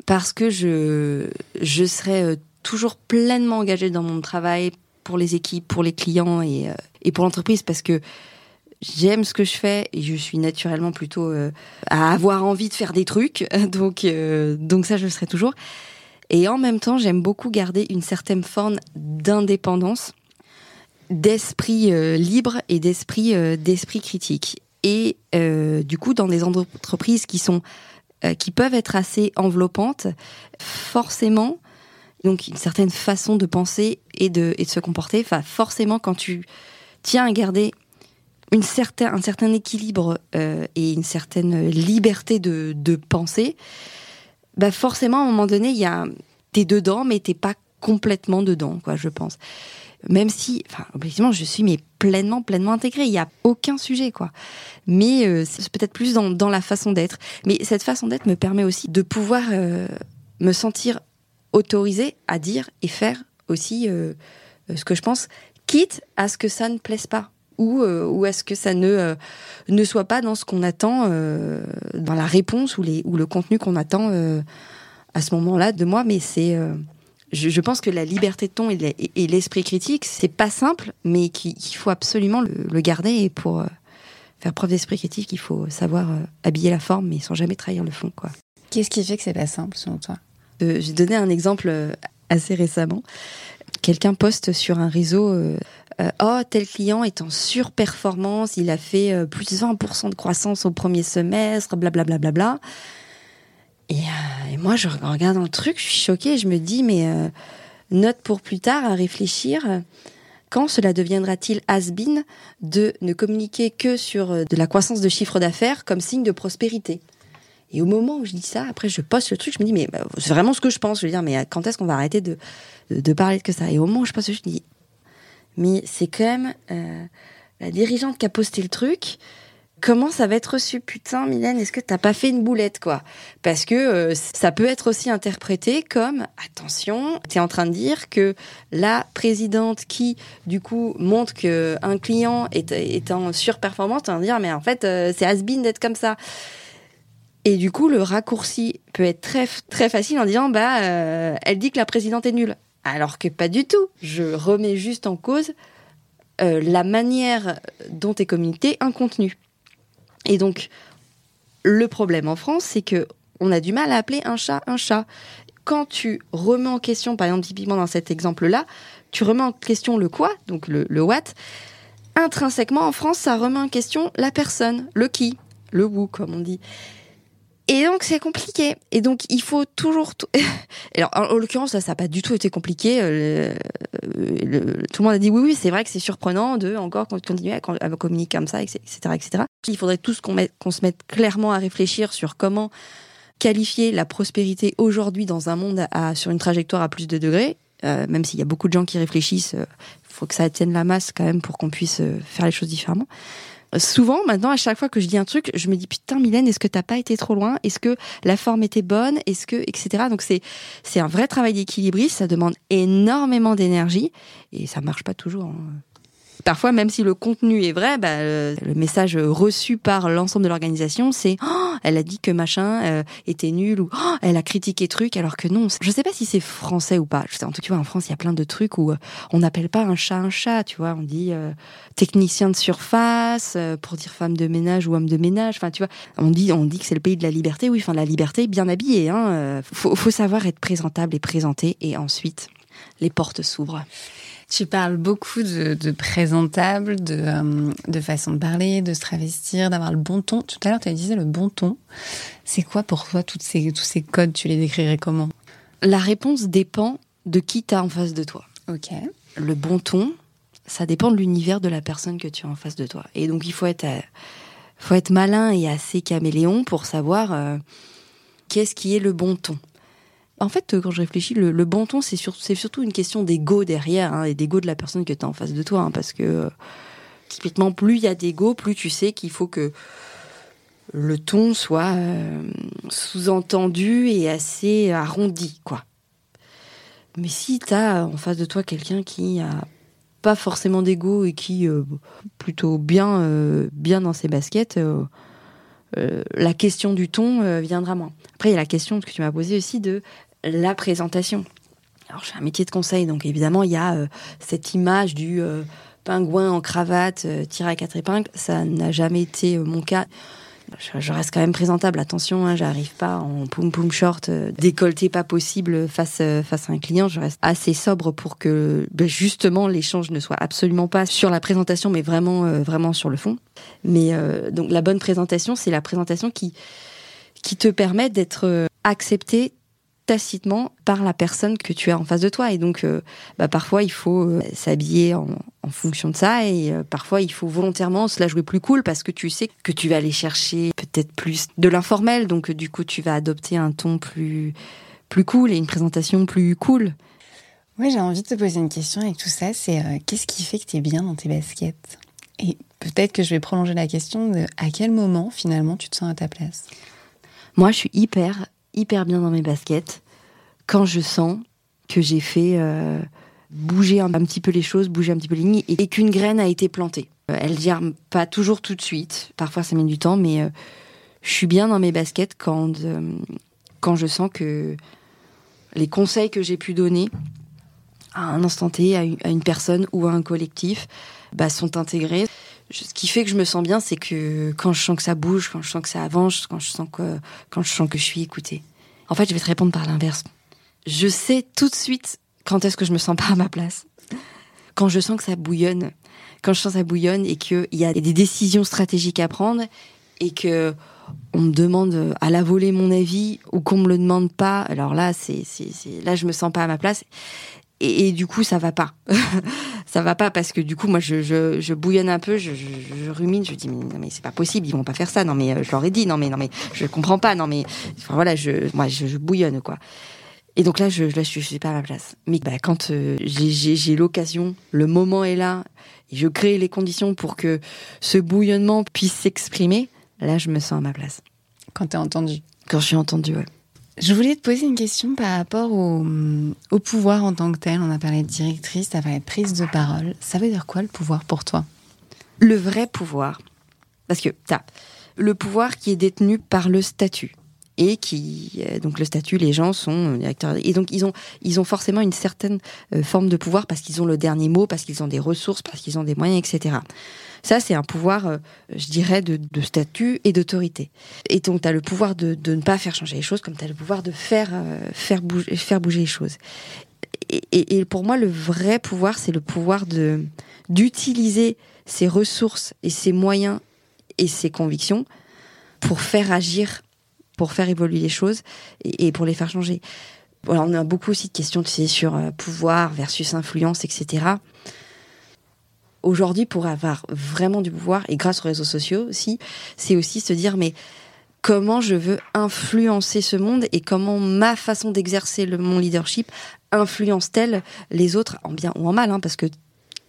Parce que je, serai euh, toujours pleinement engagée dans mon travail pour les équipes, pour les clients et, euh, et pour l'entreprise parce que j'aime ce que je fais et je suis naturellement plutôt euh, à avoir envie de faire des trucs. Donc, donc ça, je le serai toujours. Et en même temps, j'aime beaucoup garder une certaine forme d'indépendance d'esprit euh, libre et d'esprit euh, d'esprit critique. Et euh, du coup, dans des entreprises qui sont qui peuvent être assez enveloppantes, forcément, donc une certaine façon de penser et de, et de se comporter, enfin forcément quand tu tiens à garder une un certain équilibre et une certaine liberté de, de penser, bah forcément à un moment donné, il y a t'es dedans, mais t'es pas complètement dedans, quoi, je pense même si, enfin, objectivement, je suis mais pleinement, pleinement intégrée. Il n'y a aucun sujet, quoi. Mais euh, c'est peut-être plus dans, dans, la façon d'être. Mais cette façon d'être me permet aussi de pouvoir euh, me sentir autorisée à dire et faire aussi euh, ce que je pense, quitte à ce que ça ne plaise pas ou, ou à ce que ça ne, ne soit pas dans ce qu'on attend, dans la réponse ou, les, ou le contenu qu'on attend à ce moment-là de moi. Mais c'est je, pense que la liberté de ton et l'esprit critique, c'est pas simple, mais qu'il faut absolument le, garder. Et pour euh, faire preuve d'esprit critique, il faut savoir euh, habiller la forme, mais sans jamais trahir le fond. quoi. Qu'est-ce qui fait que c'est pas simple, selon toi? Euh, J'ai donné un exemple assez récemment. Quelqu'un poste sur un réseau Oh, tel client est en surperformance, il a fait plus de 20% de croissance au premier semestre, blablabla. Bla, bla, bla, bla. Euh, et, moi, je regarde le truc, je suis choquée, je me dis, mais euh, note pour plus tard à réfléchir. Quand cela deviendra-t-il has-been de ne communiquer que sur euh, de la croissance de chiffre d'affaires comme signe de prospérité? Et au moment où je dis ça, après je poste le truc, je me dis, mais bah, c'est vraiment ce que je pense. Je veux dire, mais quand est-ce qu'on va arrêter de, de, parler de que ça? Et au moment où je poste je me dis, mais c'est quand même la dirigeante qui a posté le truc comment ça va être reçu Putain, Mylène, est-ce que t'as pas fait une boulette, quoi? Parce que euh, ça peut être aussi interprété comme attention, t'es en train de dire que la présidente qui, du coup, montre que un client est, en surperformance, t'es en train de dire mais en fait euh, c'est has d'être comme ça. Et du coup, le raccourci peut être très facile en disant bah euh, elle dit que la présidente est nulle, alors que pas du tout. Je remets juste en cause la manière dont est communiqué un contenu. Et donc, le problème en France, c'est que on a du mal à appeler un chat un chat. Quand tu remets en question, par exemple, typiquement dans cet exemple-là, tu remets en question le quoi, donc le, le what, intrinsèquement en France, ça remet en question la personne, le qui, le où, comme on dit. Et donc c'est compliqué. Et donc il faut toujours. Alors en, l'occurrence ça, ça n'a pas du tout été compliqué. Euh, tout le monde a dit oui, oui, c'est vrai que c'est surprenant de encore continuer à, communiquer comme ça, etc., etc. Il faudrait tous qu'on se mette clairement à réfléchir sur comment qualifier la prospérité aujourd'hui dans un monde sur une trajectoire à plus de degrés. Euh, même s'il y a beaucoup de gens qui réfléchissent, il euh, faut que ça tienne la masse quand même pour qu'on puisse faire les choses différemment souvent, maintenant, à chaque fois que je dis un truc, je me dis putain, Mylène, est-ce que t'as pas été trop loin? Est-ce que la forme était bonne? Est-ce que, etc. Donc c'est c'est un vrai travail d'équilibriste. Ça demande énormément d'énergie et ça marche pas toujours. Hein. Parfois, même si le contenu est vrai, bah, le message reçu par l'ensemble de l'organisation, c'est oh, elle a dit que machin euh, était nul ou oh, elle a critiqué truc, alors que non. Je sais pas si c'est français ou pas. Je sais, en tout cas, en France, il y a plein de trucs où euh, on n'appelle pas un chat un chat, tu vois. On dit euh, technicien de surface pour dire femme de ménage ou homme de ménage. Enfin, tu vois, on dit on dit que c'est le pays de la liberté. Oui, enfin la liberté, bien habillée. Hein. Faut, faut savoir être présentable et présenté, et ensuite les portes s'ouvrent. Tu parles beaucoup de, de présentable, de, euh, de, façon de parler, de se travestir, d'avoir le bon ton. Tout à l'heure, tu dit le bon ton. C'est quoi pour toi toutes ces, tous ces codes? Tu les décrirais comment? La réponse dépend de qui tu as en face de toi. Ok. Le bon ton, ça dépend de l'univers de la personne que tu as en face de toi. Et donc, il faut être, euh, faut être malin et assez caméléon pour savoir qu'est-ce qui est le bon ton. En fait, quand je réfléchis, le, bon ton, c'est surtout une question d'ego derrière, hein, et d'ego de la personne que tu as en face de toi. Hein, parce que, euh, typiquement, plus il y a d'ego, plus tu sais qu'il faut que le ton soit euh, sous-entendu et assez arrondi, quoi. Mais si tu as en face de toi quelqu'un qui a pas forcément d'ego et qui euh, plutôt bien, bien dans ses baskets, la question du ton viendra moins. Après, il y a la question que tu m'as posée aussi de la présentation. Alors, j'ai un métier de conseil, donc évidemment, il y a euh, cette image du euh, pingouin en cravate euh, tiré à quatre épingles. Ça n'a jamais été mon cas. Je, reste quand même présentable. Attention, hein, j'arrive pas en poum poum short, décolleté pas possible face face à un client. Je reste assez sobre pour que ben, justement l'échange ne soit absolument pas sur la présentation, mais vraiment vraiment sur le fond. Mais donc la bonne présentation, c'est la présentation qui qui te permet d'être accepté tacitement par la personne que tu as en face de toi. Et donc, euh, bah, parfois, il faut euh, s'habiller en, fonction de ça. Et euh, parfois, il faut volontairement se la jouer plus cool parce que tu sais que tu vas aller chercher peut-être plus de l'informel. Donc, du coup, tu vas adopter un ton plus, plus cool et une présentation plus cool. Oui, j'ai envie de te poser une question avec tout ça. C'est qu'est-ce qui fait que tu es bien dans tes baskets? Et peut-être que je vais prolonger la question de à quel moment, finalement, tu te sens à ta place? Moi, je suis hyper hyper bien dans mes baskets quand je sens que j'ai fait euh, bouger un, petit peu les choses, bouger un petit peu les lignes et, qu'une graine a été plantée. Euh, elle germe pas toujours tout de suite, parfois ça met du temps, mais euh, je suis bien dans mes baskets quand, quand je sens que les conseils que j'ai pu donner à un instant T, à une, personne ou à un collectif, bah, sont intégrés. Ce qui fait que je me sens bien, c'est que quand je sens que ça bouge, quand je sens que ça avance, quand je sens que, quand je, sens que je suis écoutée. En fait, je vais te répondre par l'inverse. Je sais tout de suite quand est-ce que je me sens pas à ma place. Quand je sens que ça bouillonne, quand je sens que ça bouillonne et qu'il y a des décisions stratégiques à prendre et que on me demande à la volée mon avis ou qu'on me le demande pas, alors là, c'est, là, je me sens pas à ma place et, du coup ça va pas. Ça va pas parce que du coup moi je, je, bouillonne un peu je, je, rumine je dis mais non mais c'est pas possible ils vont pas faire ça. Non mais euh, je leur ai dit non mais non mais je comprends pas non mais voilà je moi je, bouillonne quoi. Et donc là je là, je, suis pas à ma place. Mais bah, quand euh, j'ai l'occasion le moment est là et je crée les conditions pour que ce bouillonnement puisse s'exprimer là je me sens à ma place. Quand t'es entendu. Quand je suis entendu ouais je voulais te poser une question par rapport au, pouvoir en tant que tel. On a parlé de directrice, tu as parlé de prise de parole. Ça veut dire quoi le pouvoir pour toi? Le vrai pouvoir. Parce que tu as le pouvoir qui est détenu par le statut. Et qui, euh, donc le statut, les gens sont directeurs. Et donc ils ont, ils ont forcément une certaine euh, forme de pouvoir parce qu'ils ont le dernier mot, parce qu'ils ont des ressources, parce qu'ils ont des moyens, etc. Ça, c'est un pouvoir, euh, je dirais, de, statut et d'autorité. Et donc, tu as le pouvoir de, ne pas faire changer les choses, comme tu as le pouvoir de faire, euh, faire, bouger, faire bouger les choses. Et, pour moi, le vrai pouvoir, c'est le pouvoir de d'utiliser ses ressources et ses moyens et ses convictions pour faire agir, pour faire évoluer les choses et, pour les faire changer. on a beaucoup aussi de questions, sur euh, pouvoir versus influence, etc aujourd'hui, pour avoir vraiment du pouvoir, et grâce aux réseaux sociaux aussi, c'est aussi se dire, mais comment je veux influencer ce monde et comment ma façon d'exercer mon leadership influence-t-elle les autres, en bien ou en mal, hein, parce que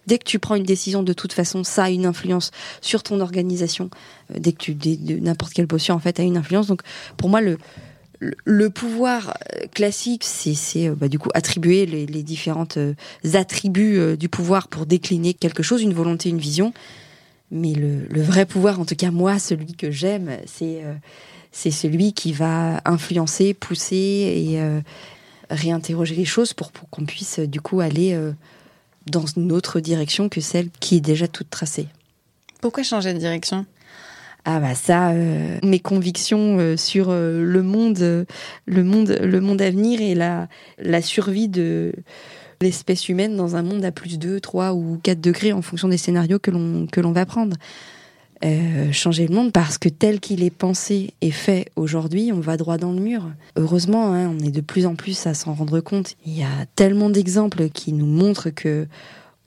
dès que tu prends une décision, de toute façon, ça a une influence sur ton organisation. Euh, dès que tu, n'importe quelle posture, en fait, a une influence. Donc, pour moi, le, le pouvoir euh, classique, c'est euh, bah, du coup attribuer les, différentes attributs du pouvoir pour décliner quelque chose, une volonté, une vision. Mais le, le vrai pouvoir, en tout cas moi, celui que j'aime, c'est c'est celui qui va influencer, pousser et réinterroger les choses pour, pour qu'on puisse du coup aller dans une autre direction que celle qui est déjà toute tracée. Pourquoi changer de direction? Ah bah ça, euh, mes convictions euh, sur euh, le monde, le monde, le monde à venir et la, la survie de l'espèce humaine dans un monde à plus 2, 3 ou 4 degrés en fonction des scénarios que l'on que l'on va prendre. Changer le monde parce que tel qu'il est pensé et fait aujourd'hui, on va droit dans le mur. Heureusement, hein, on est de plus en plus à s'en rendre compte. Il y a tellement d'exemples qui nous montrent que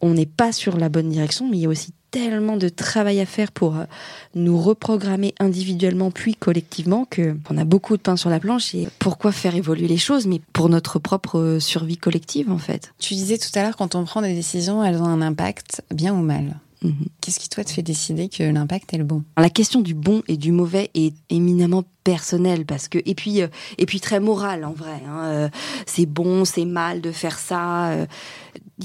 on n'est pas sur la bonne direction, mais il y a aussi tellement de travail à faire pour euh, nous reprogrammer individuellement puis collectivement que on a beaucoup de pain sur la planche et pourquoi faire évoluer les choses mais pour notre propre euh, survie collective en fait. Tu disais tout à l'heure quand on prend des décisions, elles ont un impact bien ou mal. Mhm. Qu'est-ce qui toi te fait décider que l'impact est le bon? La question du bon et du mauvais est éminemment personnelle parce que et puis euh, et puis très morale en vrai. hein. Euh, c'est bon, c'est mal de faire ça. euh.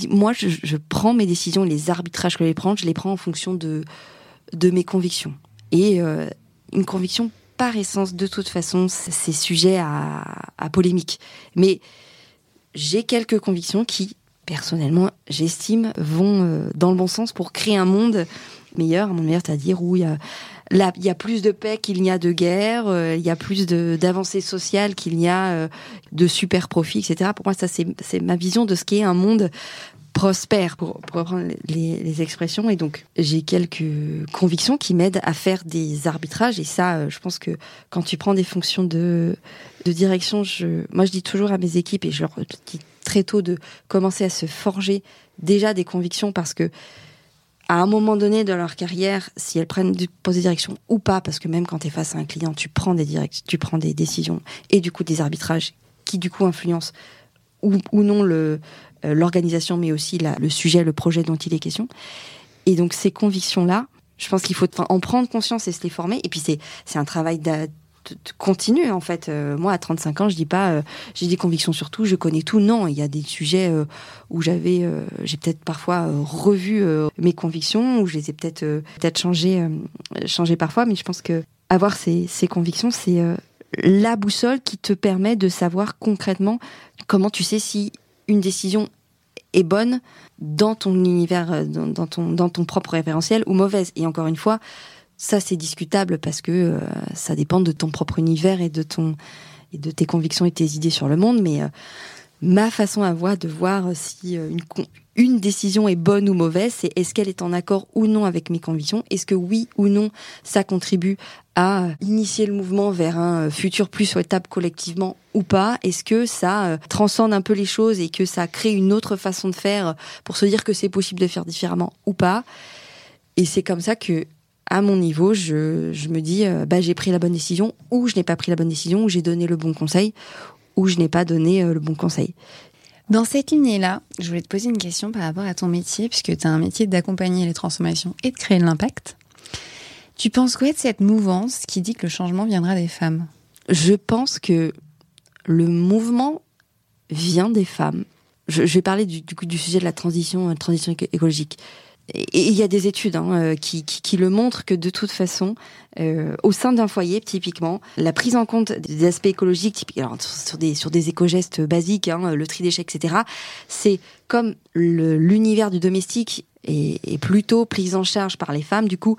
Moi, je, je prends mes décisions, les arbitrages que je les prends, je les prends en fonction de de mes convictions. Et euh, une conviction, par essence, de toute façon, c'est c'est sujet à, à polémique. Mais j'ai quelques convictions qui, personnellement, j'estime, vont euh, dans le bon sens pour créer un monde meilleur, un monde meilleur, c'est-à-dire où il y a, là, il y a plus de paix qu'il n'y a de guerre, euh, il y a plus d'avancées sociales qu'il n'y a euh, de super profits, etc. Pour moi, ça, c'est ma vision de ce qu'est un monde prospère, pour, pour reprendre les, les expressions. Et donc, j'ai quelques convictions qui m'aident à faire des arbitrages. Et ça, je pense que quand tu prends des fonctions de, de direction, je, moi, je dis toujours à mes équipes, et je leur dis très tôt de commencer à se forger déjà des convictions parce que à un moment donné de leur carrière, si elles prennent du poste de direction ou pas, parce que même quand tu es face à un client, tu prends des direct, tu prends des décisions et du coup des arbitrages qui du coup influencent ou, non le euh, l'organisation, mais aussi le sujet, le projet dont il est question. Et donc ces convictions là, je pense qu'il faut en prendre conscience et se les former. Et puis c'est c'est un travail d'a- de, de continu en fait. Euh, moi à 35 ans, je dis pas euh, j'ai des convictions sur tout, je connais tout. Non, il y a des sujets euh, où j'avais, j'ai peut-être parfois revu mes convictions, où je les ai peut-être peut-être changées, euh, changées parfois, mais je pense que avoir ces, ces convictions, c'est la boussole qui te permet de savoir concrètement comment tu sais si une décision est bonne dans ton univers, dans ton, dans ton propre référentiel ou mauvaise. Et encore une fois, ça c'est discutable parce que euh, ça dépend de ton propre univers et de ton et de tes convictions et tes idées sur le monde, mais euh, ma façon à voir de voir si euh, une, une décision est bonne ou mauvaise, c'est est-ce qu'elle est en accord ou non avec mes convictions? Est-ce que oui ou non ça contribue à initier le mouvement vers un futur plus souhaitable collectivement ou pas? Est-ce que ça transcende un peu les choses et que ça crée une autre façon de faire pour se dire que c'est possible de faire différemment ou pas? Et c'est comme ça que à mon niveau, je, je me dis, euh, bah, j'ai pris la bonne décision, ou je n'ai pas pris la bonne décision, ou j'ai donné le bon conseil, ou je n'ai pas donné euh, le bon conseil. Dans cette lignée-là, je voulais te poser une question par rapport à ton métier, puisque tu as un métier d'accompagner les transformations et de créer de l'impact. Tu penses quoi de cette mouvance qui dit que le changement viendra des femmes? Je pense que le mouvement vient des femmes. Je, je vais parler du, du, coup, du sujet de la transition, euh, transition écologique. Et il y a des études hein, euh, qui, qui, le montrent que de toute façon, euh, au sein d'un foyer, typiquement, la prise en compte des aspects écologiques, sur des sur des éco-gestes basiques, hein, le tri déchets, etc. C'est comme l'univers du domestique est, plutôt pris en charge par les femmes. Du coup,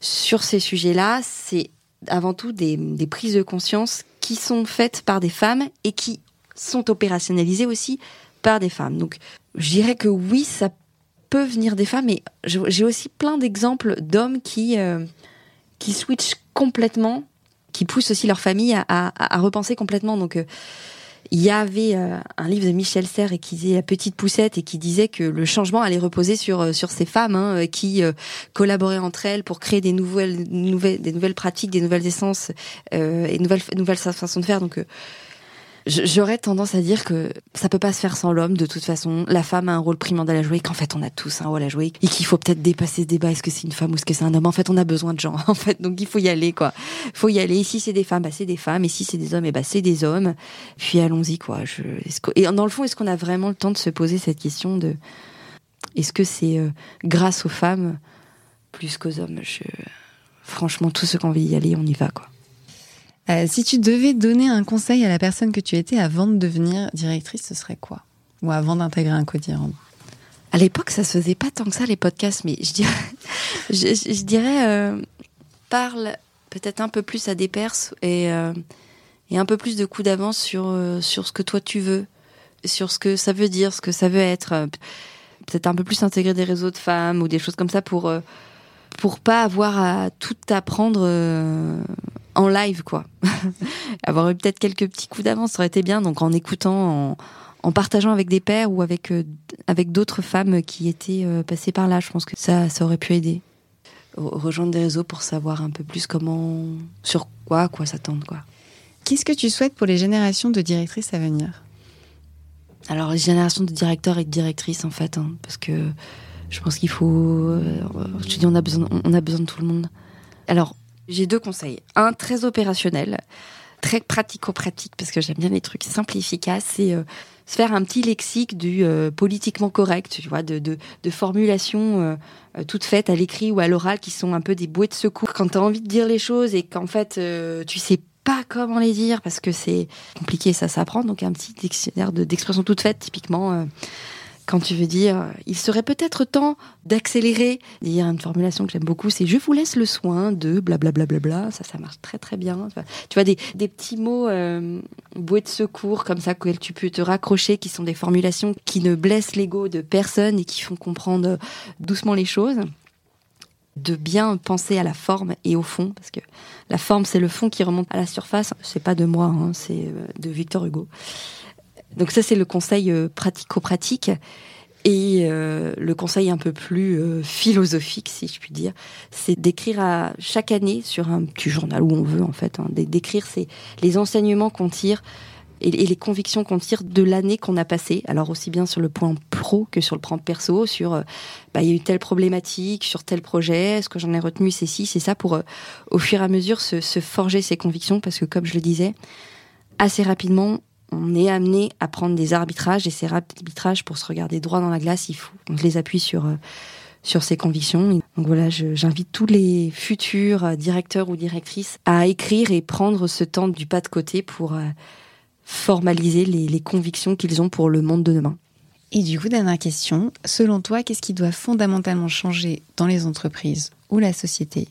sur ces sujets-là, c'est avant tout des, des prises de conscience qui sont faites par des femmes et qui sont opérationnalisées aussi par des femmes. Donc, je dirais que oui, ça peut venir des femmes, je- j'ai aussi plein d'exemples d'hommes qui euh, qui switchent complètement, qui poussent aussi leur famille à, repenser complètement. Donc, euh, il y avait euh, un livre de Michel Serres et qui disait La petite poussette et qui disait que le changement allait reposer sur sur ces femmes hein, qui collaboraient entre elles pour créer des nouvelles nouvelles des nouvelles pratiques, des nouvelles essences et nouvelles nouvelles façons de faire. Donc J'aurais tendance à dire que ça peut pas se faire sans l'homme. De toute façon, la femme a un rôle primordial à jouer. Qu'en fait, on a tous un rôle à jouer et qu'il faut peut-être dépasser ce débat. Est-ce que c'est une femme ou est-ce que c'est un homme? En fait, on a besoin de gens. En fait, donc il faut y aller, quoi. Faut y aller. Et c'est des femmes, bah c'est des femmes. Et si c'est des hommes, et bah c'est des hommes. Puis allons-y, quoi. Je... que- Et dans le fond, est-ce qu'on a vraiment le temps de se poser cette question de est-ce que c'est euh, grâce aux femmes plus qu'aux hommes? Je... Franchement, tous ceux qui ont envie d'y aller, on y va, quoi. Euh, Si tu devais donner un conseil à la personne que tu étais avant de devenir directrice, ce serait quoi? Ou avant d'intégrer un codirant À l'époque, ça se faisait pas tant que ça les podcasts, mais je dirais, euh, parle peut-être un peu plus à des perses et euh, et un peu plus de coups d'avance sur sur ce que toi tu veux, sur ce que ça veut dire, ce que ça veut être. Peut-être un peu plus intégrer des réseaux de femmes ou des choses comme ça pour pour pas avoir à tout apprendre euh, en live quoi. avoir eu peut-être quelques petits coups d'avance, ça aurait été bien. Donc en écoutant, en, en partageant avec des pairs ou avec euh, avec d'autres femmes qui étaient passées par là. Je pense que ça, ça aurait pu aider. Rejoindre des réseaux pour savoir un peu plus comment, sur quoi, quoi s'attendre, quoi. Qu'est-ce que tu souhaites pour les générations de directrices à venir? Alors, les générations de directeurs et de directrices, en fait, hein, parce que je pense qu'il faut. je te dis, on a besoin, on a besoin de tout le monde. Alors, j'ai deux conseils. Un très opérationnel, très pratico-pratique, parce que j'aime bien les trucs simples et efficaces. C'est euh, se faire un petit lexique du euh, politiquement correct, tu vois, de, de, de formulations euh, toutes faites à l'écrit ou à l'oral qui sont un peu des bouées de secours. Quand tu as envie de dire les choses et qu'en fait, tu sais pas comment les dire parce que c'est compliqué, ça s'apprend. Donc, un petit dictionnaire d'expressions toutes faites, typiquement quand tu veux dire il serait peut-être temps d'accélérer. Il y a une formulation que j'aime beaucoup, c'est je vous laisse le soin de blablabla. Bla, bla, bla, ça, ça marche très très bien. Tu vois, des, petits mots euh, bouées de secours comme ça, que tu peux te raccrocher, qui sont des formulations qui ne blessent l'ego de personne et qui font comprendre doucement les choses de bien penser à la forme et au fond, parce que la forme c'est le fond qui remonte à la surface. C'est pas de moi, hein, c'est euh, de Victor Hugo. Donc ça, c'est le conseil euh, pratico-pratique. Et euh, le conseil un peu plus euh, philosophique, si je puis dire, c'est d'écrire à chaque année sur un petit journal où on veut en fait, hein, d'écrire les enseignements qu'on tire et, les convictions qu'on tire de l'année qu'on a passée. Alors aussi bien sur le point pro que sur le point perso, sur bah, il y a eu telle problématique, sur tel projet, ce que j'en ai retenu, c'est ci, c'est ça, pour au fur et à mesure se, se forger ses convictions, parce que comme je le disais, assez rapidement, on est amené à prendre des arbitrages et ces arbitrages pour se regarder droit dans la glace, il faut qu'on les appuie sur euh, sur ses convictions. Donc voilà, j'invite tous les futurs euh, directeurs ou directrices à écrire et prendre ce temps du pas de côté pour euh, formaliser les, les convictions qu'ils ont pour le monde de demain. Et du coup, dernière question, selon toi, qu'est-ce qui doit fondamentalement changer dans les entreprises ou la société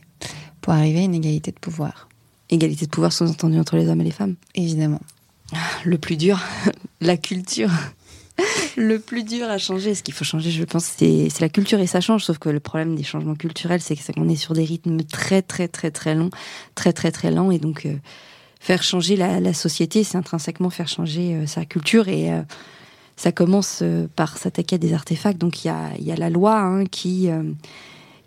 pour arriver à une égalité de pouvoir? Égalité de pouvoir sous-entendu entre les hommes et les femmes Évidemment. Le plus dur, la culture. le plus dur à changer, ce qu'il faut changer, je pense, c'est la culture et ça change. Sauf que le problème des changements culturels, c'est qu'on est sur des rythmes très, très, très, très longs, très, très, très lents. Et donc, euh, faire changer la, société, c'est intrinsèquement faire changer euh, sa culture. Et euh, ça commence par s'attaquer à des artefacts. Donc, il y a, la loi hein, qui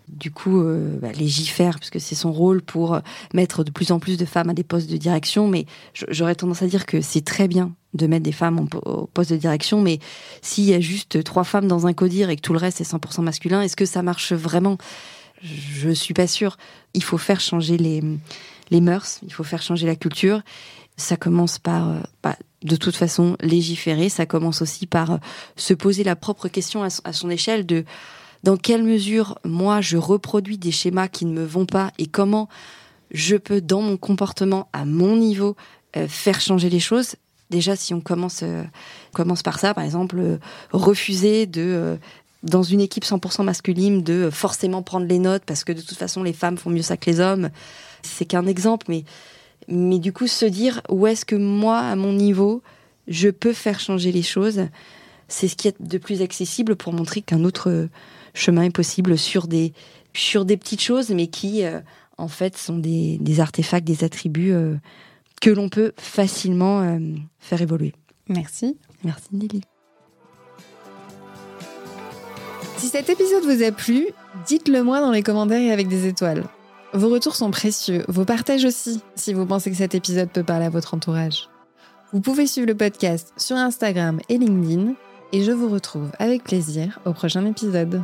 du coup euh, bah, légifère puisque c'est son rôle pour mettre de plus en plus de femmes à des postes de direction. Mais j'aurais tendance à dire que c'est très bien de mettre des femmes au poste de direction mais s'il y a juste trois femmes dans un codir et que tout le reste est 100% masculin est-ce que ça marche vraiment? Je suis pas sûre. Il faut faire changer les les mœurs il faut faire changer la culture. Ça commence par euh, bah, de toute façon légiférer. Ça commence aussi par euh, se poser la propre question à son échelle de dans quelle mesure moi je reproduis des schémas qui ne me vont pas et comment je peux dans mon comportement à mon niveau euh, faire changer les choses? Déjà si on commence euh, par ça par exemple euh, refuser de dans une équipe 100% masculine de forcément prendre les notes parce que de toute façon les femmes font mieux ça que les hommes. C'est qu'un exemple mais mais du coup se dire où est-ce que moi à mon niveau je peux faire changer les choses, c'est ce qui est de plus accessible pour montrer qu'un autre chemin est possible sur des, sur des petites choses, mais qui, euh, en fait, sont des, des, artefacts, des attributs euh, que l'on peut facilement euh, faire évoluer. Merci. Merci, Nelly. Si cet épisode vous a plu, dites-le moi dans les commentaires et avec des étoiles. Vos retours sont précieux, vos partages aussi, si vous pensez que cet épisode peut parler à votre entourage. Vous pouvez suivre le podcast sur Instagram et LinkedIn, et je vous retrouve avec plaisir au prochain épisode.